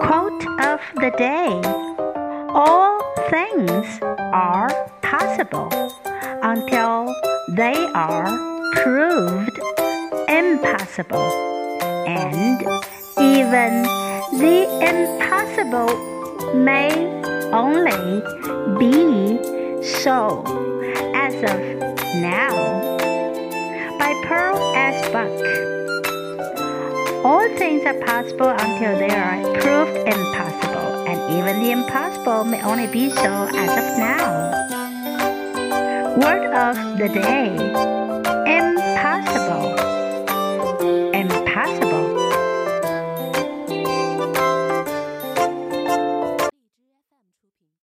Quote of the day All things are possible until they are proved impossible. And even the impossible may only be so as of now. By Pearl S. Buck. All things are possible until they are proved impossible, and even the impossible may only be so as of now. Word of the day.